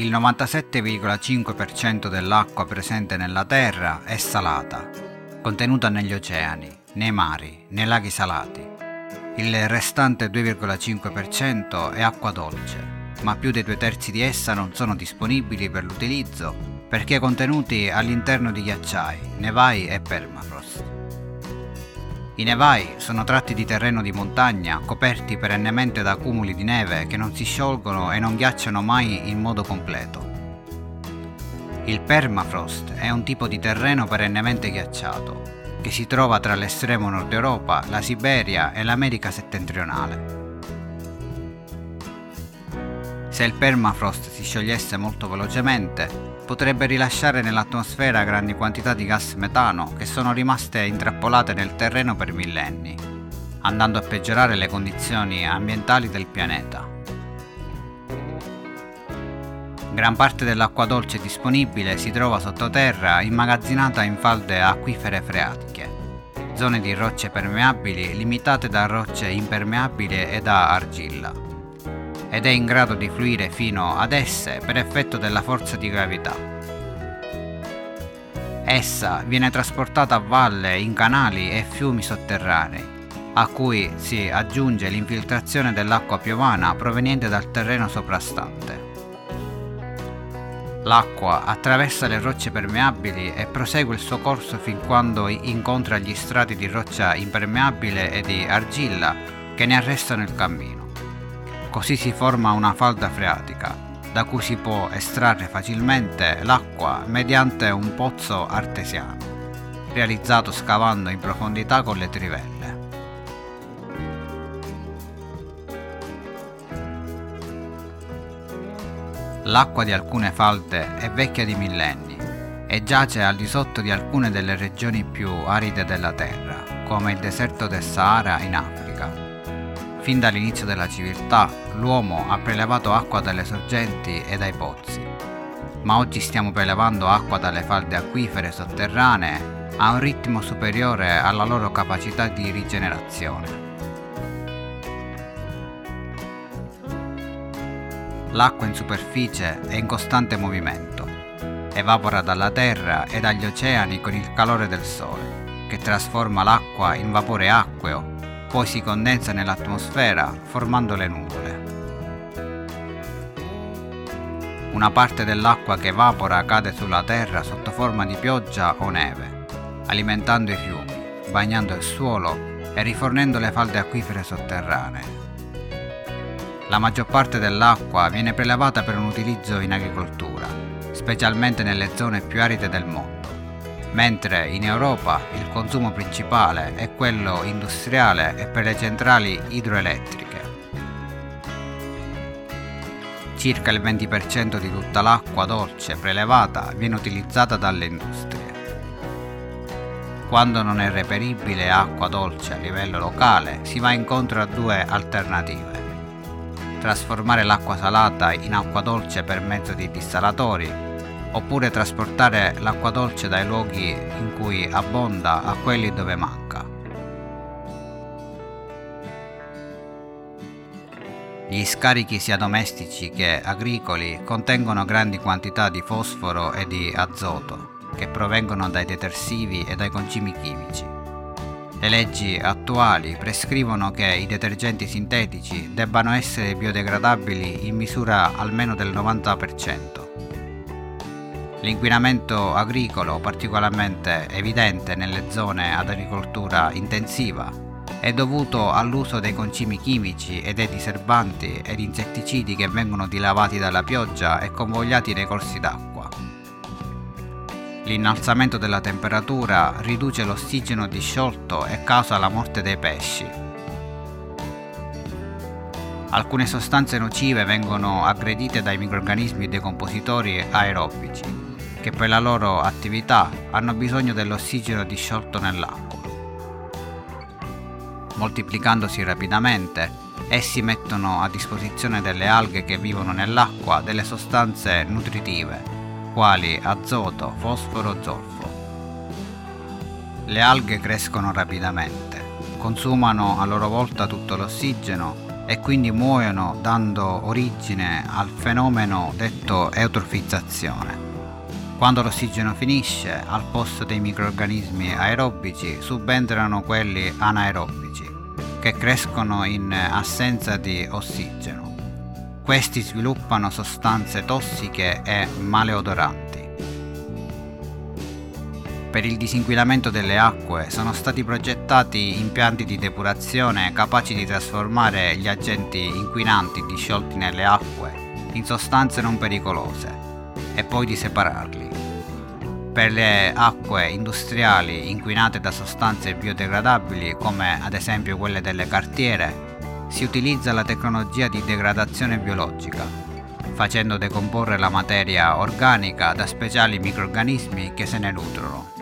Il 97,5% dell'acqua presente nella Terra è salata, contenuta negli oceani, nei mari, nei laghi salati. Il restante 2,5% è acqua dolce, ma più dei due terzi di essa non sono disponibili per l'utilizzo perché contenuti all'interno di ghiacciai, nevai e permafrost. I nevai sono tratti di terreno di montagna coperti perennemente da cumuli di neve che non si sciolgono e non ghiacciano mai in modo completo. Il permafrost è un tipo di terreno perennemente ghiacciato che si trova tra l'estremo nord Europa, la Siberia e l'America settentrionale. Se il permafrost si sciogliesse molto velocemente, potrebbe rilasciare nell'atmosfera grandi quantità di gas metano che sono rimaste intrappolate nel terreno per millenni, andando a peggiorare le condizioni ambientali del pianeta. Gran parte dell'acqua dolce disponibile si trova sottoterra immagazzinata in falde acquifere freatiche, zone di rocce permeabili limitate da rocce impermeabili e da argilla ed è in grado di fluire fino ad esse per effetto della forza di gravità. Essa viene trasportata a valle in canali e fiumi sotterranei, a cui si aggiunge l'infiltrazione dell'acqua piovana proveniente dal terreno soprastante. L'acqua attraversa le rocce permeabili e prosegue il suo corso fin quando incontra gli strati di roccia impermeabile e di argilla che ne arrestano il cammino. Così si forma una falda freatica, da cui si può estrarre facilmente l'acqua mediante un pozzo artesiano, realizzato scavando in profondità con le trivelle. L'acqua di alcune falde è vecchia di millenni e giace al di sotto di alcune delle regioni più aride della Terra, come il deserto del Sahara in Africa. Fin dall'inizio della civiltà, l'uomo ha prelevato acqua dalle sorgenti e dai pozzi, ma oggi stiamo prelevando acqua dalle falde acquifere sotterranee a un ritmo superiore alla loro capacità di rigenerazione. L'acqua in superficie è in costante movimento, evapora dalla terra e dagli oceani con il calore del sole, che trasforma l'acqua in vapore acqueo poi si condensa nell'atmosfera formando le nuvole. Una parte dell'acqua che evapora cade sulla terra sotto forma di pioggia o neve, alimentando i fiumi, bagnando il suolo e rifornendo le falde acquifere sotterranee. La maggior parte dell'acqua viene prelevata per un utilizzo in agricoltura, specialmente nelle zone più aride del mondo mentre in Europa il consumo principale è quello industriale e per le centrali idroelettriche. Circa il 20% di tutta l'acqua dolce prelevata viene utilizzata dalle industrie. Quando non è reperibile acqua dolce a livello locale, si va incontro a due alternative. Trasformare l'acqua salata in acqua dolce per mezzo di dissalatori oppure trasportare l'acqua dolce dai luoghi in cui abbonda a quelli dove manca. Gli scarichi sia domestici che agricoli contengono grandi quantità di fosforo e di azoto che provengono dai detersivi e dai concimi chimici. Le leggi attuali prescrivono che i detergenti sintetici debbano essere biodegradabili in misura almeno del 90%. L'inquinamento agricolo, particolarmente evidente nelle zone ad agricoltura intensiva, è dovuto all'uso dei concimi chimici e dei diserbanti ed insetticidi che vengono dilavati dalla pioggia e convogliati nei corsi d'acqua. L'innalzamento della temperatura riduce l'ossigeno disciolto e causa la morte dei pesci. Alcune sostanze nocive vengono aggredite dai microrganismi decompositori aerobici che per la loro attività hanno bisogno dell'ossigeno disciolto nell'acqua. Moltiplicandosi rapidamente, essi mettono a disposizione delle alghe che vivono nell'acqua delle sostanze nutritive, quali azoto, fosforo, zolfo. Le alghe crescono rapidamente, consumano a loro volta tutto l'ossigeno e quindi muoiono dando origine al fenomeno detto eutrofizzazione. Quando l'ossigeno finisce, al posto dei microrganismi aerobici subentrano quelli anaerobici, che crescono in assenza di ossigeno. Questi sviluppano sostanze tossiche e maleodoranti. Per il disinquinamento delle acque sono stati progettati impianti di depurazione capaci di trasformare gli agenti inquinanti disciolti nelle acque in sostanze non pericolose e poi di separarli. Per le acque industriali inquinate da sostanze biodegradabili come ad esempio quelle delle cartiere, si utilizza la tecnologia di degradazione biologica, facendo decomporre la materia organica da speciali microrganismi che se ne nutrono.